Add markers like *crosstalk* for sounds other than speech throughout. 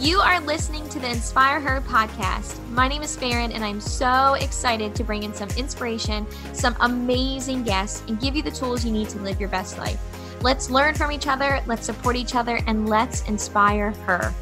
You are listening to the Inspire Her podcast. My name is Farron, and I'm so excited to bring in some inspiration, some amazing guests, and give you the tools you need to live your best life. Let's learn from each other, let's support each other, and let's inspire her.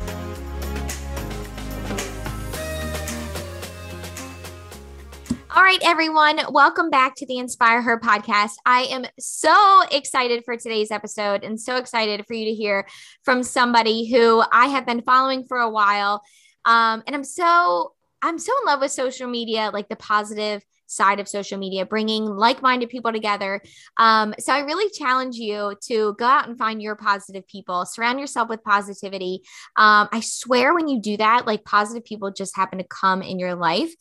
Right, everyone, welcome back to the Inspire Her podcast. I am so excited for today's episode and so excited for you to hear from somebody who I have been following for a while. Um, and I'm so, I'm so in love with social media, like the positive side of social media, bringing like minded people together. Um, so I really challenge you to go out and find your positive people, surround yourself with positivity. Um, I swear, when you do that, like positive people just happen to come in your life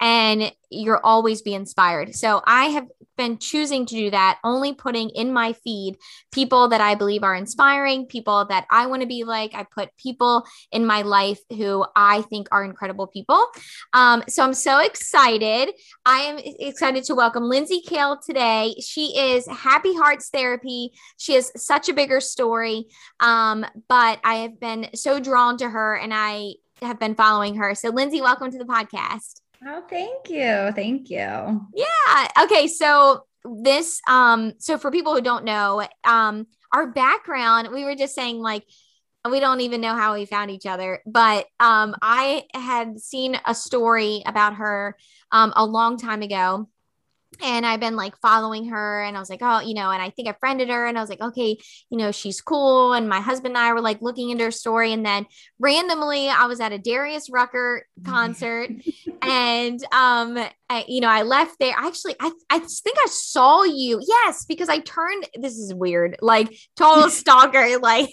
and you'll always be inspired. So I have been choosing to do that, only putting in my feed people that I believe are inspiring, people that I want to be like. I put people in my life who I think are incredible people. Um, so I'm so excited. I am excited to welcome Lindsay Kale today. She is Happy Hearts Therapy. She has such a bigger story, um, but I have been so drawn to her and I have been following her. So, Lindsay, welcome to the podcast. Oh, thank you. Thank you. Yeah. Okay. So this, um, so for people who don't know, um, our background, we were just saying like, we don't even know how we found each other, but um, I had seen a story about her um, a long time ago and I've been like following her and I was like, oh, you know, and I think I friended her and I was like, okay, you know, she's cool. And my husband and I were like looking into her story. And then randomly I was at a Darius Rucker concert *laughs* and um, I, you know, I left there. Actually, I, I think I saw you. Yes, because I turned, this is weird, like total *laughs* stalker, like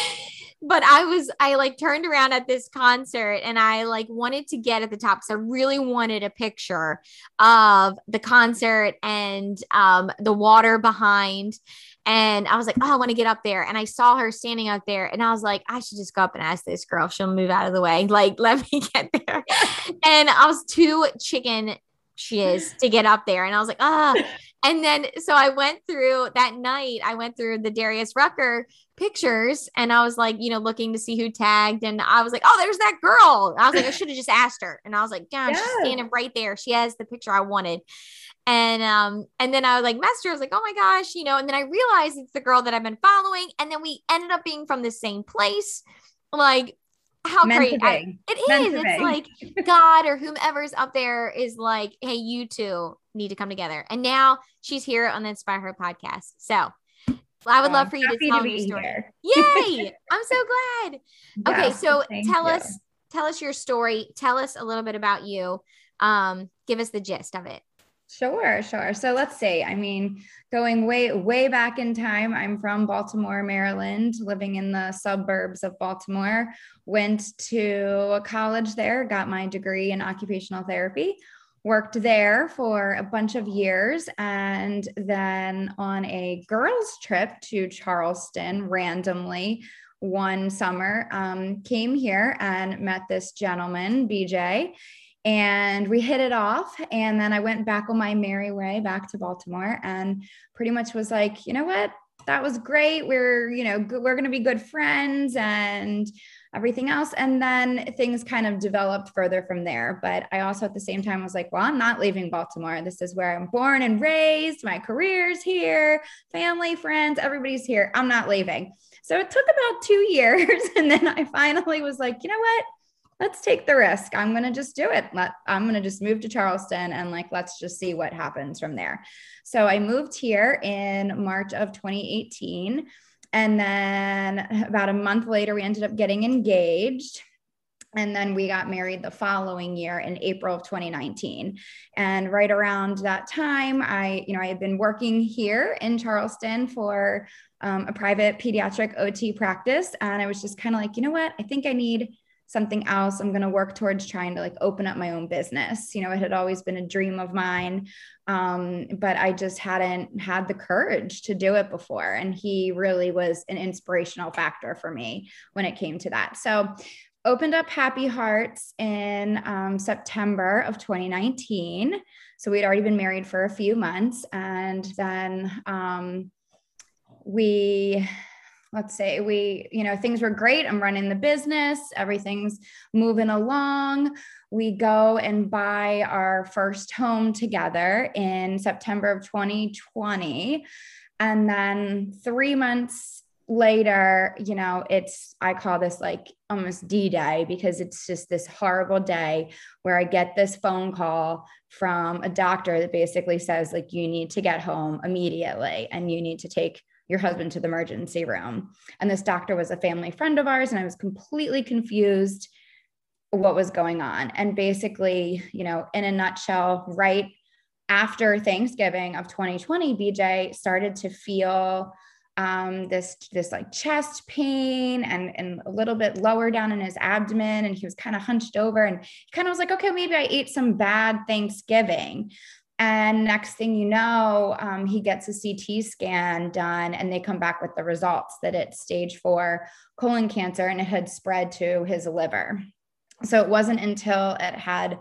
*laughs* but I was I like turned around at this concert and I like wanted to get at the top because I really wanted a picture of the concert and um the water behind. And I was like, oh, I want to get up there. And I saw her standing out there. And I was like, I should just go up and ask this girl. She'll move out of the way. Like, *laughs* let me get there. *laughs* and I was too chicken she is to get up there. And I was like, ah. And then so I went through that night, I went through the Darius Rucker pictures and I was like, you know, looking to see who tagged. And I was like, oh, there's that girl. I was like, I should have just asked her. And I was like, damn, yeah. she's standing right there. She has the picture I wanted. And um, and then I was like, her, I was like, oh my gosh, you know, and then I realized it's the girl that I've been following. And then we ended up being from the same place. Like, how Meant great I, it is. It's like God or whomever's up there is like, hey, you two need to come together. And now she's here on the Inspire Her podcast. So I would love for you to tell to your story. Here. Yay! *laughs* I'm so glad. Okay, so tell you. us tell us your story. Tell us a little bit about you. Um, give us the gist of it. Sure, sure. So let's see. I mean, going way, way back in time, I'm from Baltimore, Maryland, living in the suburbs of Baltimore. Went to a college there, got my degree in occupational therapy, worked there for a bunch of years, and then on a girls' trip to Charleston randomly one summer, um, came here and met this gentleman, BJ and we hit it off and then i went back on my merry way back to baltimore and pretty much was like you know what? That was great. We're you know we're going to be good friends and everything else and then things kind of developed further from there. But i also at the same time was like well i'm not leaving baltimore. This is where i'm born and raised. My career's here. Family friends everybody's here. I'm not leaving. So it took about two *laughs* years and then i finally was like you know what let's take the risk. I'm going to just do it. Let, I'm going to just move to Charleston and like, let's just see what happens from there. So I moved here in March of 2018. And then about a month later, we ended up getting engaged. And then we got married the following year in April of 2019. And right around that time, I, you know, I had been working here in Charleston for um, a private pediatric OT practice. And I was just kind of like, you know what? I think I need something else i'm going to work towards trying to like open up my own business. You know it had always been a dream of mine um, but i just hadn't had the courage to do it before. And he really was an inspirational factor for me when it came to that. So opened up happy hearts in um, september of 2019 so we'd already been married for a few months and then um, we let's say we, you know, things were great. I'm running the business, everything's moving along. We go and buy our first home together in September of 2020. And then three months later, you know, it's, I call this like almost D Day because it's just this horrible day where I get this phone call from a doctor that basically says, like, you need to get home immediately and you need to take your husband to the emergency room. And this doctor was a family friend of ours, and I was completely confused what was going on. And basically, you know, in a nutshell, right after Thanksgiving of 2020, BJ started to feel um, this this like chest pain and and a little bit lower down in his abdomen, and he was kind of hunched over, and kind of was like, okay, maybe I ate some bad Thanksgiving. And next thing you know, um, he gets a CT scan done, and they come back with the results that it's stage four colon cancer, and it had spread to his liver. So it wasn't until it had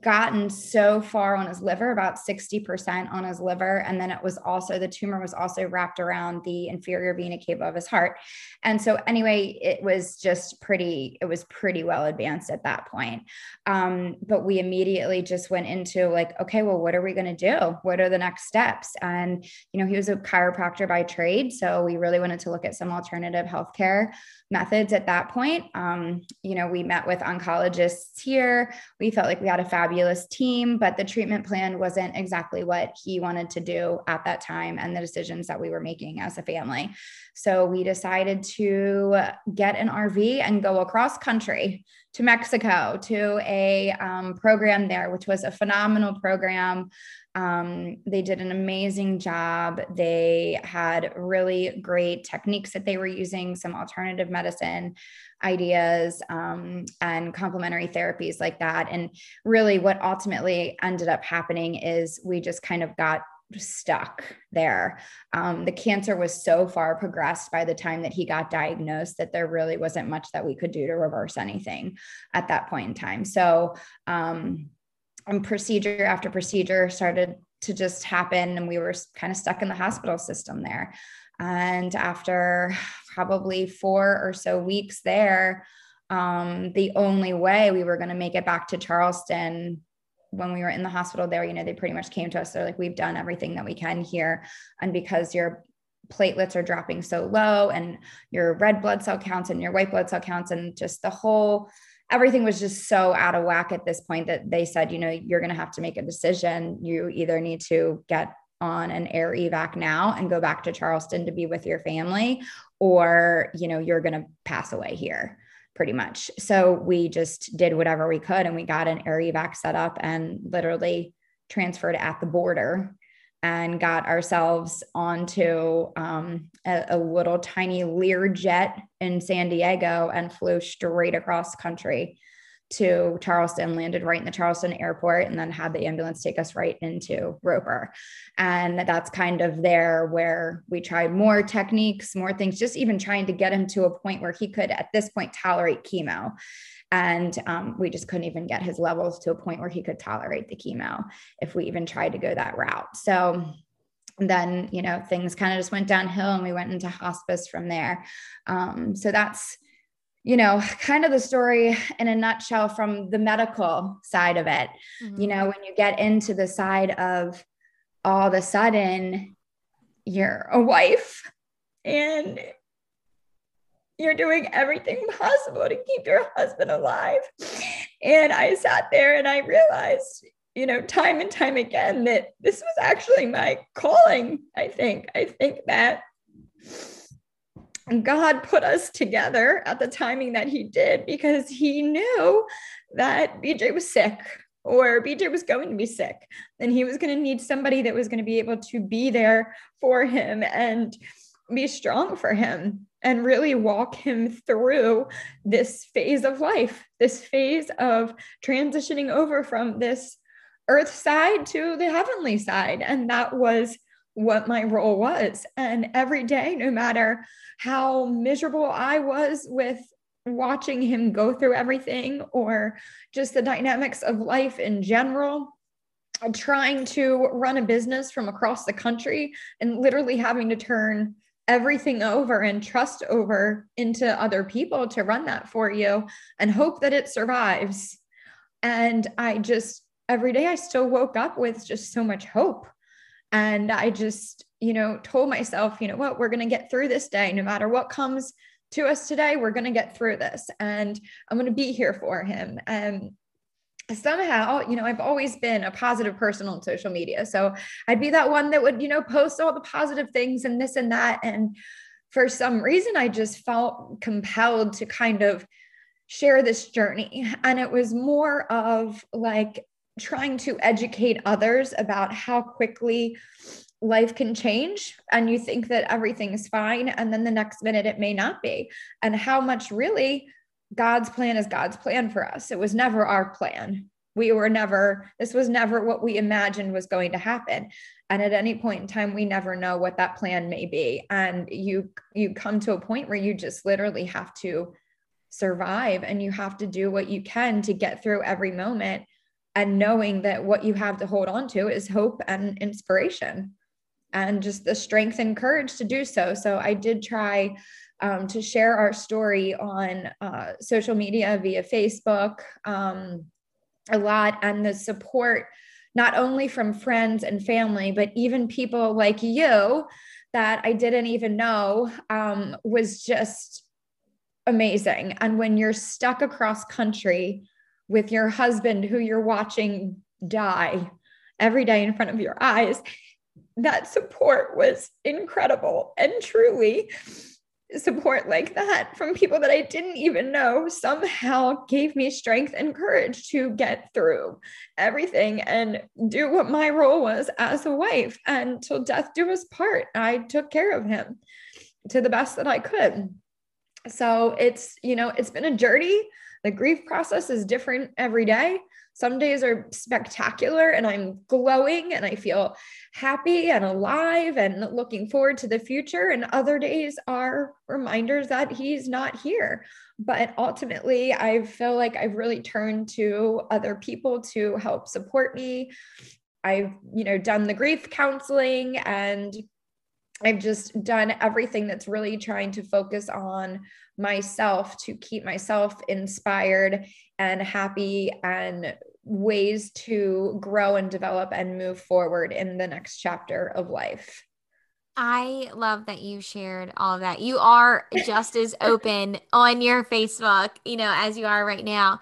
gotten so far on his liver, about 60% on his liver. And then it was also, the tumor was also wrapped around the inferior vena cava of his heart. And so, anyway, it was just pretty, it was pretty well advanced at that point. Um, but we immediately just went into like, okay, well, what are we going to do? What are the next steps? And, you know, he was a chiropractor by trade. So we really wanted to look at some alternative healthcare methods at that point. Um, you know, we met with oncologists here. We felt like we had a fabulous team, but the treatment plan wasn't exactly what he wanted to do at that time and the decisions that we were making as a family. So we decided to get an RV and go across country to Mexico to a um, program there, which was a phenomenal program. Um, they did an amazing job. They had really great techniques that they were using, some alternative medicine ideas um, and complementary therapies like that. And really, what ultimately ended up happening is we just kind of got stuck there. Um, the cancer was so far progressed by the time that he got diagnosed that there really wasn't much that we could do to reverse anything at that point in time. So, um, and procedure after procedure started to just happen and we were kind of stuck in the hospital system there. And after probably four or so weeks there um, the only way we were going to make it back to charleston when we were in the hospital there you know they pretty much came to us they're like we've done everything that we can here and because your platelets are dropping so low and your red blood cell counts and your white blood cell counts and just the whole everything was just so out of whack at this point that they said, you know, you're going to have to make a decision. You either need to get on an air evac now and go back to Charleston to be with your family, or, you know, you're going to pass away here pretty much. So we just did whatever we could and we got an air evac set up and literally transferred at the border and got ourselves onto um, a, a, little tiny Lear jet in San Diego and flew straight across country to Charleston, landed right in the Charleston airport, and then had the ambulance take us right into Roper. And that's kind of there where we tried more techniques, more things, just even trying to get him to a point where he could, at this point, tolerate chemo. And um, we just couldn't even get his levels to a point where he could tolerate the chemo if we even tried to go that route. So then, you know, things kind of just went downhill and we went into hospice from there. Um, so that's, you know, kind of the story in a nutshell from the medical side of it. Mm-hmm. You know, when you get into the side of all of a sudden you're a wife and you're doing everything possible to keep your husband alive. And I sat there and I realized, you know, time and time again that this was actually my calling. I think. I think that God put us together at the timing that He did because He knew that BJ was sick or BJ was going to be sick and he was going to need somebody that was going to be able to be there for him and be strong for him and really walk him through this phase of life, this phase of transitioning over from this earth side to the heavenly side. And that was what my role was. And every day, no matter how miserable I was with watching him go through everything or just the dynamics of life in general, trying to run a business from across the country and literally having to turn everything over and trust over into other people to run that for you and hope that it survives. And I just, every day, I still woke up with just so much hope. And I just, you know, told myself, you know what, we're going to get through this day, no matter what comes to us today, we're going to get through this. And I'm going to be here for him. And somehow, oh, you know, I've always been a positive person on social media. So I'd be that one that would, you know, post all the positive things and this and that. And for some reason, I just felt compelled to kind of share this journey. And it was more of like trying to educate others about how quickly life can change and you think that everything is fine and then the next minute it may not be and how much really God's plan is God's plan for us. It was never our plan. We were never, this was never what we imagined was going to happen. And at any point in time, we never know what that plan may be. And you you come to a point where you just literally have to survive and you have to do what you can to get through every moment and knowing that what you have to hold on to is hope and inspiration and just the strength and courage to do so. So I did try um, to share our story on uh, social media via Facebook um, a lot, and the support not only from friends and family, but even people like you that I didn't even know um, was just amazing. And when you're stuck across country with your husband who you're watching die every day in front of your eyes, that support was incredible and truly support like that from people that I didn't even know somehow gave me strength and courage to get through everything and do what my role was as a wife. And till death do us part, I took care of him to the best that I could. So it's, you know, it's been a journey. The grief process is different every day. Some days are spectacular and I'm glowing and I feel happy and alive and looking forward to the future. And other days are reminders that he's not here. But ultimately, I feel like I've really turned to other people to help support me. I've, you know, done the grief counseling and I've just done everything that's really trying to focus on myself to keep myself inspired and happy and ways to grow and develop and move forward in the next chapter of life. I love that you shared all of that. You are just as *laughs* open on your Facebook, you know, as you are right now.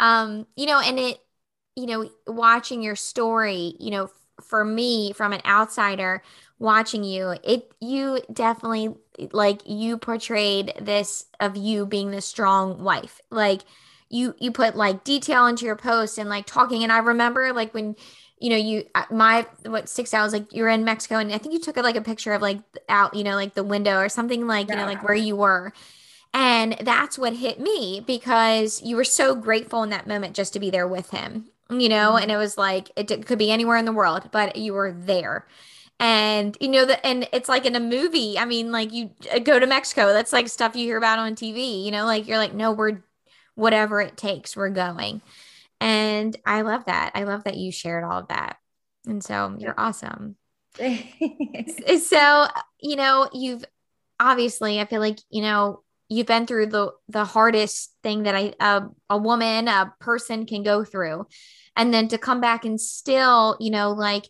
Um, you know, and it, you know, watching your story, you know, for me from an outsider watching you, it you definitely like you portrayed this of you being the strong wife. Like you you put like detail into your post and like talking. And I remember like when you know you uh, my what six hours like you're in Mexico and I think you took like a picture of like out you know like the window or something like yeah. you know like where you were. And that's what hit me because you were so grateful in that moment just to be there with him you know? Mm-hmm. and it was like it could be anywhere in the world but you were there. And you know that and it's like in a movie i mean like you uh, go to mexico that's like stuff you hear about on tv you know? Like you're like no we're whatever it takes we're going. And i love that. I love that you shared all of that. And so you're awesome. *laughs* So you know you've obviously i feel like you know you've been through the the hardest thing that I uh, a woman a person can go through. And then to come back and still you know like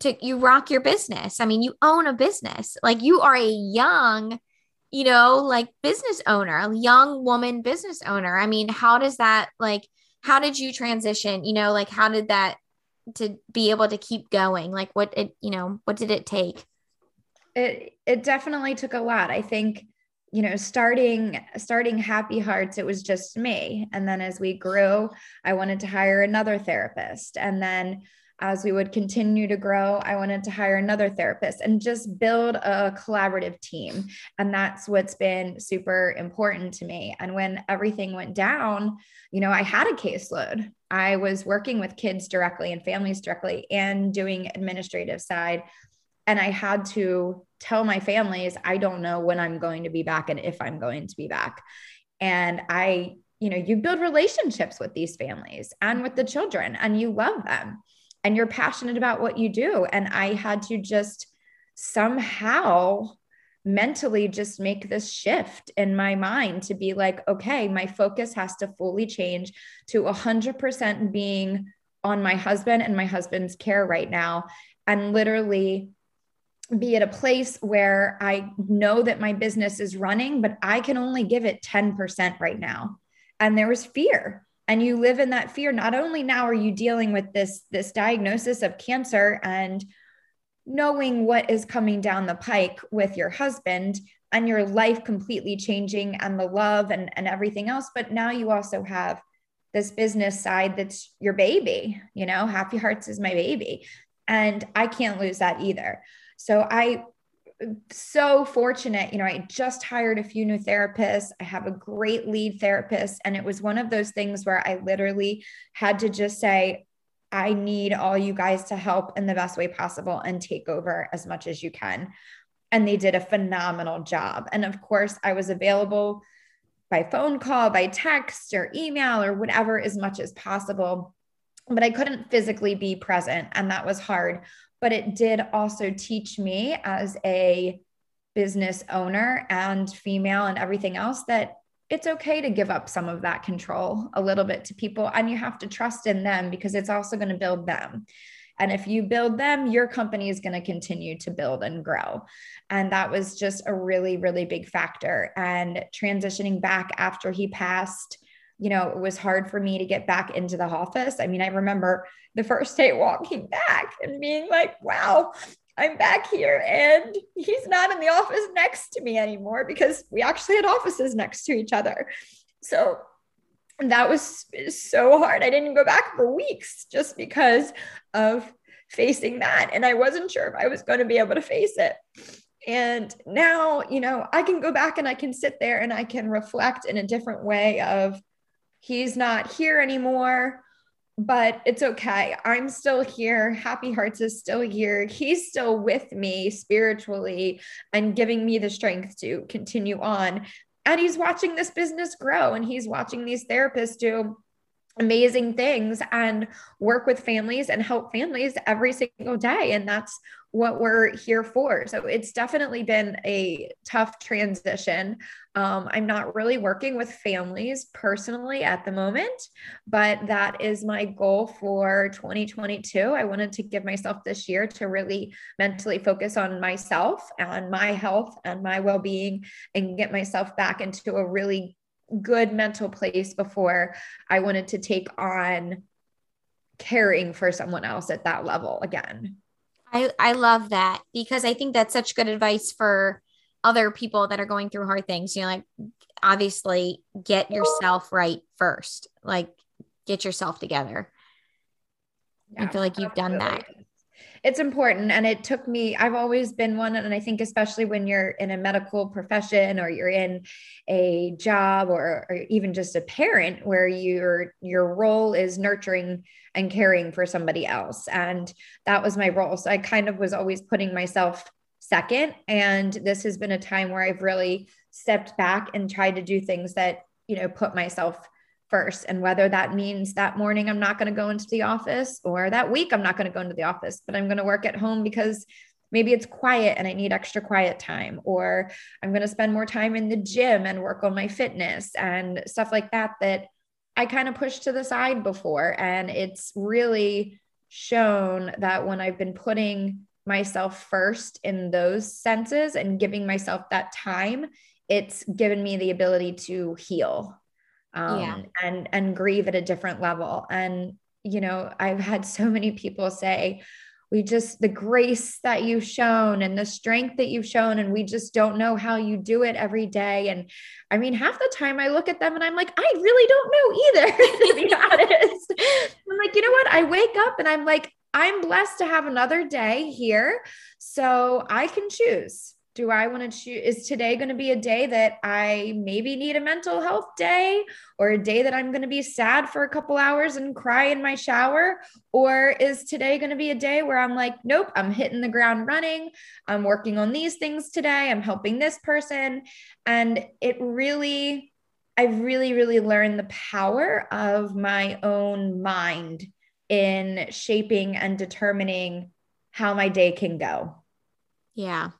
to you rock your business. I mean you own a business. Like you are a young you know like business owner a young woman business owner. I mean how does that like how did you transition? You know like how did that to be able to keep going? Like what it you know what did it take? It it definitely took a lot. I think you know starting starting happy hearts it was just me. And then as we grew i wanted to hire another therapist. And then as we would continue to grow, I wanted to hire another therapist and just build a collaborative team. And that's what's been super important to me. And when everything went down, you know, I had a caseload. I was working with kids directly and families directly and doing administrative side. And I had to tell my families, I don't know when I'm going to be back and if I'm going to be back. And I, you know, you build relationships with these families and with the children, and you love them and you're passionate about what you do. And I had to just somehow mentally just make this shift in my mind to be like, okay, my focus has to fully change to 100% being on my husband and my husband's care right now. And literally be at a place where I know that my business is running, but I can only give it 10% right now. And there was fear. And you live in that fear. Not only now are you dealing with this, this diagnosis of cancer and knowing what is coming down the pike with your husband and your life completely changing and the love and, and everything else. But now you also have this business side that's your baby, you know, Happy Hearts is my baby. And I can't lose that either. So I so fortunate, you know, I just hired a few new therapists. I have a great lead therapist and it was one of those things where I literally had to just say I need all you guys to help in the best way possible and take over as much as you can. And they did a phenomenal job. And of course, I was available by phone call, by text or email or whatever as much as possible. But I couldn't physically be present. And that was hard but it did also teach me as a business owner and female and everything else that it's okay to give up some of that control a little bit to people and you have to trust in them because it's also going to build them. And if you build them, your company is going to continue to build and grow. And that was just a really, really big factor. And transitioning back after he passed, you know, it was hard for me to get back into the office. I mean, I remember the first day *laughs* walking back and being like, wow, I'm back here and he's not in the office next to me anymore because we actually had offices next to each other. So that was so hard. I didn't go back for weeks just because of facing that. And I wasn't sure if I was going to be able to face it. And now, you know, I can go back and I can sit there and I can reflect in a different way of he's not here anymore but it's okay. I'm still here. Happy Hearts is still here. He's still with me spiritually and giving me the strength to continue on. And he's watching this business grow and he's watching these therapists do amazing things and work with families and help families every single day. And that's what we're here for. So it's definitely been a tough transition. Um, I'm not really working with families personally at the moment, but that is my goal for 2022. I wanted to give myself this year to really mentally focus on myself and my health and my well being and get myself back into a really good mental place before I wanted to take on caring for someone else at that level again. I, I love that because I think that's such good advice for other people that are going through hard things. You know, like obviously get yourself right first, like get yourself together. Yeah, I feel like you've done that it's important and it took me i've always been one and i think especially when you're in a medical profession or you're in a job or, or even just a parent where your your role is nurturing and caring for somebody else and that was my role. So i kind of was always putting myself second and this has been a time where i've really stepped back and tried to do things that you know put myself first. And whether that means that morning I'm not going to go into the office or that week I'm not going to go into the office, but I'm going to work at home because maybe it's quiet and I need extra quiet time, or I'm going to spend more time in the gym and work on my fitness and stuff like that, that I kind of pushed to the side before. And it's really shown that when I've been putting myself first in those senses and giving myself that time, it's given me the ability to heal um, yeah. and and grieve at a different level. And you know i've had so many people say we just the grace that you've shown and the strength that you've shown and we just don't know how you do it every day. And i mean half the time i look at them and i'm like i really don't know either *laughs* to be *laughs* honest. I'm like you know what? I wake up and i'm like i'm blessed to have another day here so i can choose do I want to choose? Is today going to be a day that I maybe need a mental health day or a day that I'm going to be sad for a couple hours and cry in my shower? Or is today going to be a day where I'm like, nope, I'm hitting the ground running. I'm working on these things today. I'm helping this person. And it really, I really, really learned the power of my own mind in shaping and determining how my day can go. Yeah.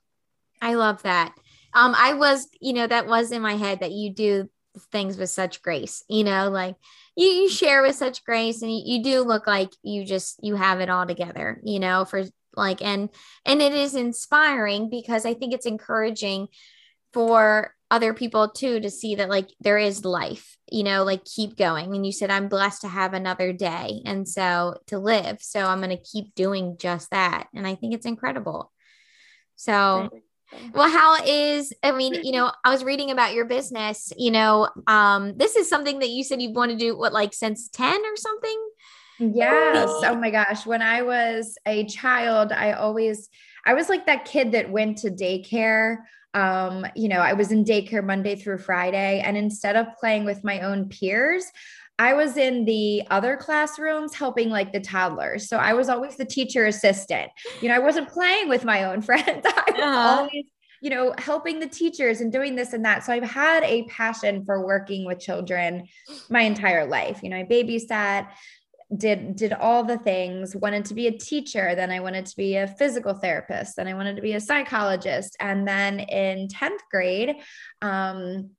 I love that. Um, I was, you know, that was in my head that you do things with such grace, you know, like you, you share with such grace and you, you do look like you just you have it all together, you know, for like and and it is inspiring because I think it's encouraging for other people too to see that like there is life you know like keep going. And you said i'm blessed to have another day and so to live so i'm going to keep doing just that. And i think it's incredible. So well how is i mean you know i was reading about your business you know um this is something that you said you've wanted to do what like since 10 or something? Yes. Oh my gosh. When i was a child i always i was like that kid that went to daycare. Um, you know, I was in daycare Monday through Friday, and instead of playing with my own peers, I was in the other classrooms helping like the toddlers. So I was always the teacher assistant. You know, I wasn't playing with my own *laughs* friends. I was uh-huh. always, you know, helping the teachers and doing this and that. So I've had a passion for working with children my entire life. You know, I babysat, did did all the things wanted to be a teacher then i wanted to be a physical therapist then i wanted to be a psychologist and then in 10th grade um,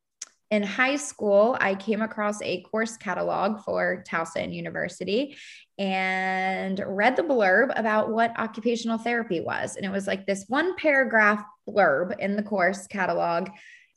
in high school i came across a course catalog for towson university and read the blurb about what occupational therapy was. And it was like this one paragraph blurb in the course catalog.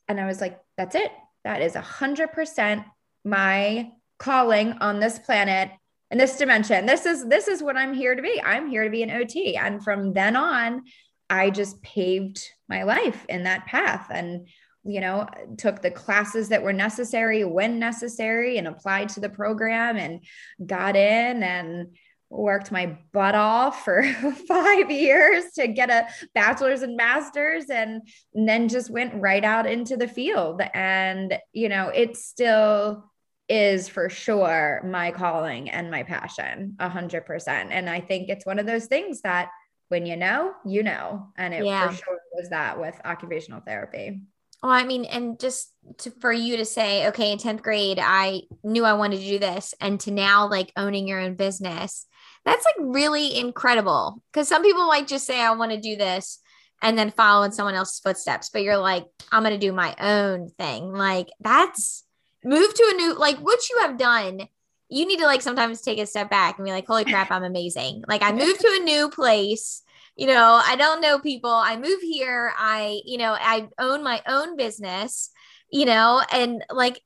And i was like that's it. That is 100% my calling on this planet in this dimension. This is this is what i'm here to be. I'm here to be an ot and from then on i just paved my life in that path. And you know took the classes that were necessary when necessary and applied to the program and got in and worked my butt off for *laughs* five years to get a bachelor's and master's and, and then just went right out into the field and you know it still is for sure my calling and my passion a hundred percent. And I think it's one of those things that when you know, you know, and it yeah. for sure was that with occupational therapy. Well, I mean, and just to, for you to say, okay, in 10th grade, I knew I wanted to do this, and to now like owning your own business, that's like really incredible. Because some people might just say, I want to do this and then follow in someone else's footsteps, but you're like, I'm going to do my own thing. Like, that's move to a new like what you have done you need to like sometimes take a step back and be like holy crap i'm amazing like i moved to a new place you know i don't know people. I move here. I you know i own my own business you know and like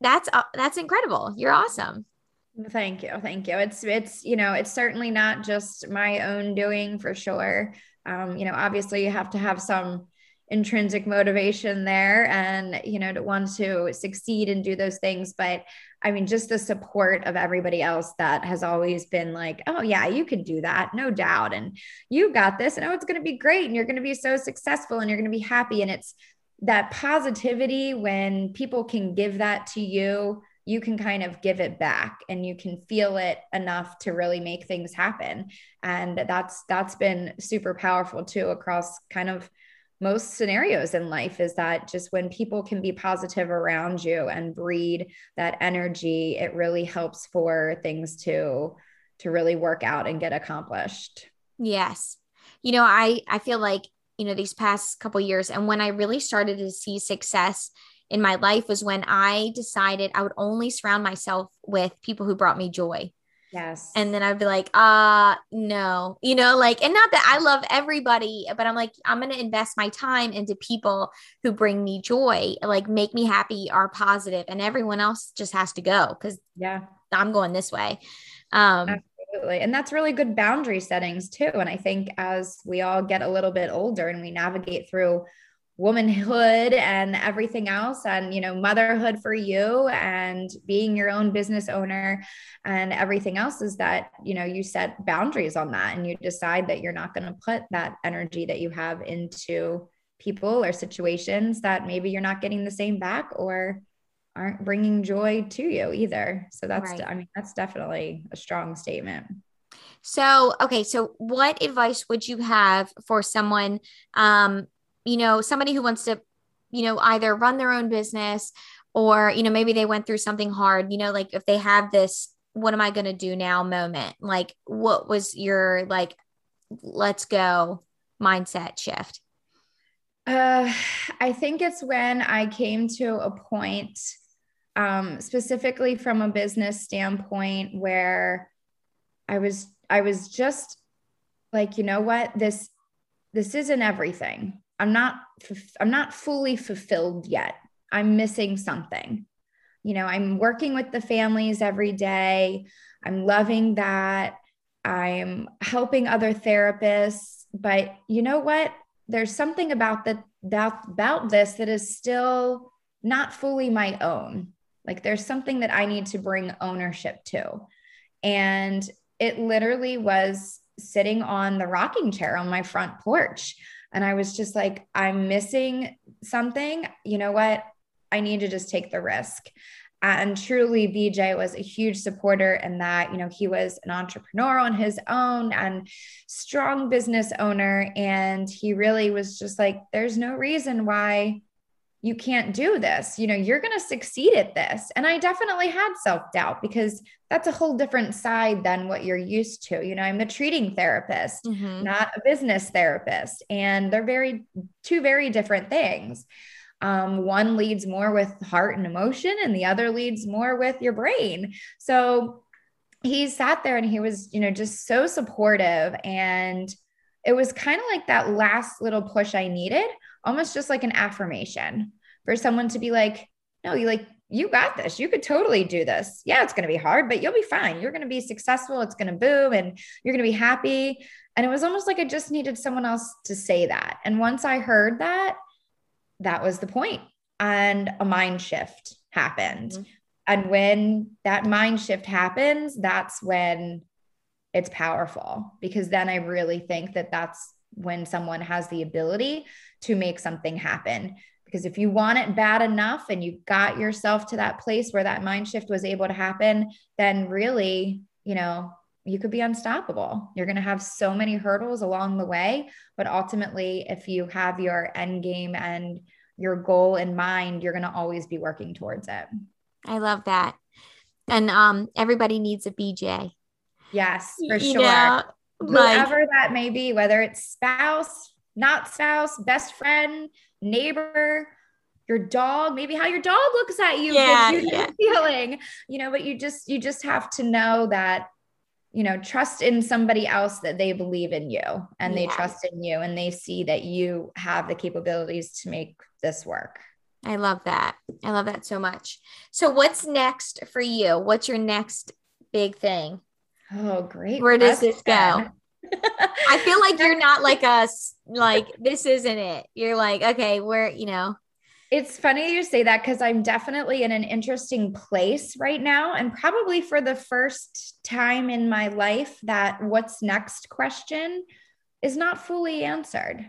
that's uh, that's incredible. You're awesome. Thank you. Thank you. It's it's you know it's certainly not just my own doing for sure. Um you know obviously you have to have some intrinsic motivation there and you know to want to succeed and do those things but i mean just the support of everybody else that has always been like oh yeah you can do that no doubt and you got this and oh it's going to be great and you're going to be so successful and you're going to be happy and it's that positivity when people can give that to you you can kind of give it back and you can feel it enough to really make things happen and that's that's been super powerful too across kind of most scenarios in life is that just when people can be positive around you and breed that energy it really helps for things to to really work out and get accomplished. Yes. You know i i feel like you know these past couple years and when i really started to see success in my life was when i decided i would only surround myself with people who brought me joy Yes. And then I'd be like, uh, no, you know, like, and not that I love everybody, but I'm like, I'm going to invest my time into people who bring me joy, like make me happy, are positive, and everyone else just has to go because yeah, I'm going this way. Um, Absolutely. And that's really good boundary settings too. And I think as we all get a little bit older and we navigate through womanhood and everything else and you know motherhood for you and being your own business owner and everything else is that you know you set boundaries on that and you decide that you're not going to put that energy that you have into people or situations that maybe you're not getting the same back or aren't bringing joy to you either so that's right. i mean that's definitely a strong statement so okay so what advice would you have for someone um you know, somebody who wants to, you know, either run their own business or, you know, maybe they went through something hard, you know, like if they have this, what am I going to do now moment? Like, what was your, like, let's go mindset shift? Uh, I think it's when I came to a point, um, specifically from a business standpoint, where I was I was just like, you know what, this this isn't everything. I'm not I'm not fully fulfilled yet. I'm missing something. You know, I'm working with the families every day. I'm loving that. I'm helping other therapists, but you know what? There's something about that about, about this that is still not fully my own. Like there's something that I need to bring ownership to. And it literally was sitting on the rocking chair on my front porch. And I was just like, I'm missing something. You know what? I need to just take the risk and truly bj was a huge supporter in that you know he was an entrepreneur on his own and strong business owner and he really was just like there's no reason why you can't do this you know you're going to succeed at this and i definitely had self-doubt because that's a whole different side than what you're used to you know i'm a treating therapist mm-hmm. not a business therapist and they're very two very different things um, one leads more with heart and emotion, and the other leads more with your brain. So he sat there and he was, you know, just so supportive. And it was kind of like that last little push I needed, almost just like an affirmation for someone to be like, no, you like, you got this. You could totally do this. Yeah, it's going to be hard, but you'll be fine. You're going to be successful. It's going to boom and you're going to be happy. And it was almost like I just needed someone else to say that. And once I heard that, that was the point and a mind shift happened mm-hmm. and when that mind shift happens that's when it's powerful because then i really think that that's when someone has the ability to make something happen because if you want it bad enough and you got yourself to that place where that mind shift was able to happen then really you know you could be unstoppable. You're going to have so many hurdles along the way, but ultimately, if you have your end game and your goal in mind, you're going to always be working towards it. I love that. And um, everybody needs a BJ. Yes, for you sure. Know, Whoever like, that may be, whether it's spouse, not spouse, best friend, neighbor, your dog, maybe how your dog looks at you, yeah, you *laughs* yeah. feeling, you know, but you just you just have to know that you know trust in somebody else that they believe in you and yeah. they trust in you and they see that you have the capabilities to make this work. I love that. I love that so much. So what's next for you? What's your next big thing oh great where does this go i feel like you're not *laughs* like us like this isn't it you're like okay we're you know it's funny you say that because I'm definitely in an interesting place right now. And probably for the first time in my life, that what's next question is not fully answered.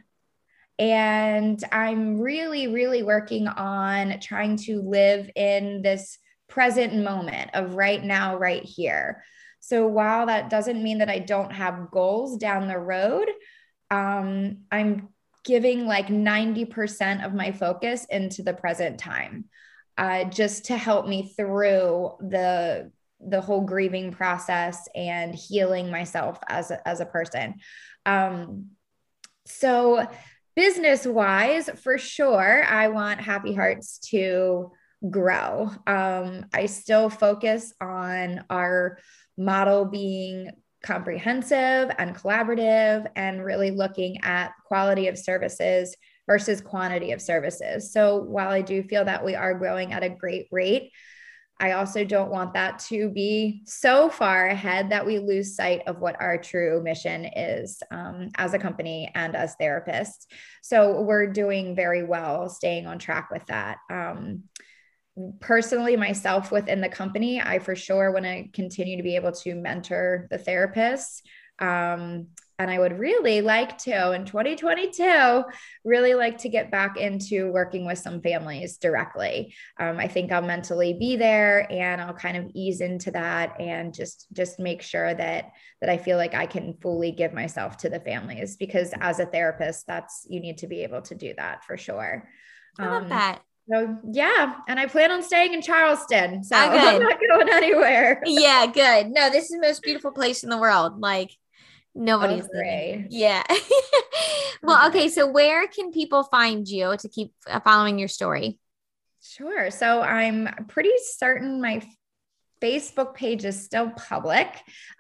And I'm really, really working on trying to live in this present moment of right now, right here. So while that doesn't mean that I don't have goals down the road, um, I'm giving like 90% of my focus into the present time uh, just to help me through the the whole grieving process and healing myself as a, as a person. Um, so business wise for sure i want happy hearts to grow. Um, i still focus on our model being comprehensive and collaborative and really looking at quality of services versus quantity of services. So while I do feel that we are growing at a great rate, I also don't want that to be so far ahead that we lose sight of what our true mission is um, as a company and as therapists. So we're doing very well staying on track with that. Um, personally myself within the company i for sure want to continue to be able to mentor the therapists. Um, and i would really like to in 2022 really like to get back into working with some families directly. Um, i think i'll mentally be there and i'll kind of ease into that and just just make sure that that i feel like i can fully give myself to the families because as a therapist that's you need to be able to do that for sure. I love um, that. So yeah, and I plan on staying in Charleston. So oh, *laughs* I'm not going anywhere. yeah, good. No, this is the most beautiful place in the world. Like nobody's oh, Yeah. *laughs* well, well, okay. So where can people find you to keep uh, following your story? Sure. So I'm pretty certain my Facebook page is still public,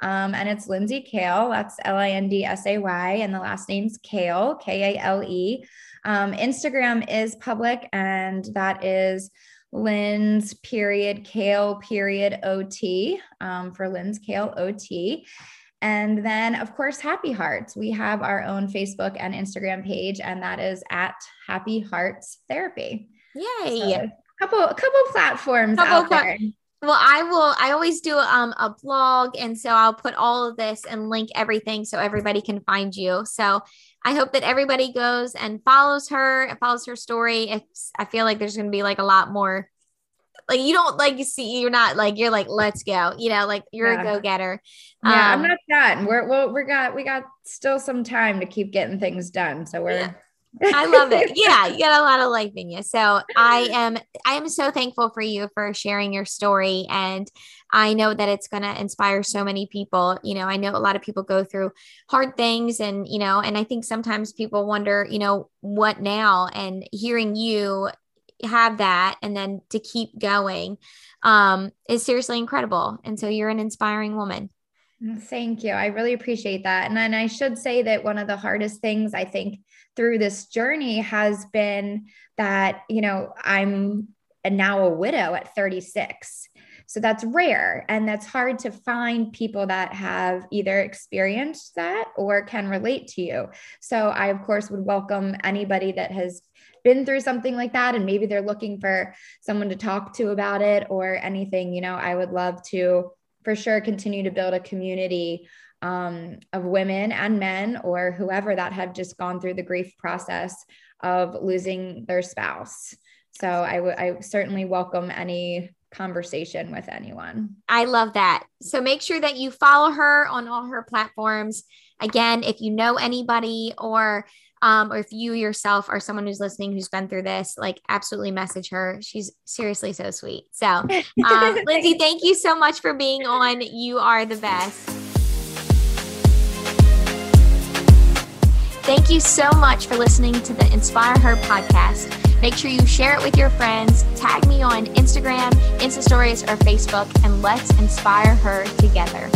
um, and it's Lindsay Kale. That's L I N D S A Y, and the last name's Kale, K A L E. Um, Instagram is public, and that is Lynn's period Kale period OT um, for Lynn's Kale OT. And then, of course, Happy Hearts. We have our own Facebook and Instagram page, and that is at Happy Hearts Therapy. Yay! So a couple, a couple platforms couple out there. Well, I will. I always do um, a blog, and so I'll put all of this and link everything so everybody can find you. So I hope that everybody goes and follows her, and follows her story. If I feel like there's going to be like a lot more, like you don't like you see, you're not like you're like let's go, you know, like you're yeah. a go getter. Yeah, um, I'm not done. We're well, we got we got still some time to keep getting things done. So we're. Yeah *laughs* I love it. Yeah, you got a lot of life in you. So I *laughs* am I am so thankful for you for sharing your story and I know that it's going to inspire so many people. You know, I know a lot of people go through hard things and, you know, and I think sometimes people wonder, you know, what now and hearing you have that and then to keep going um is seriously incredible. And so you're an inspiring woman. Thank you. I really appreciate that. And then I should say that one of the hardest things I think through this journey has been that, you know, I'm now a widow at 36. So that's rare and that's hard to find people that have either experienced that or can relate to you. So I, of course, would welcome anybody that has been through something like that and maybe they're looking for someone to talk to about it or anything. You know, I would love to for sure continue to build a community um, of women and men or whoever that have just gone through the grief process of losing their spouse. So I would I certainly welcome any conversation with anyone. I love that. So make sure that you follow her on all her platforms. Again, if you know anybody or um, or if you yourself are someone who's listening who's been through this, like absolutely message her. She's seriously so sweet. So, *laughs* um, Lindsay, thank you so much for being on. You are the best. Thank you so much for listening to the Inspire Her podcast. Make sure you share it with your friends, tag me on Instagram, Insta Stories, or Facebook, and let's inspire her together.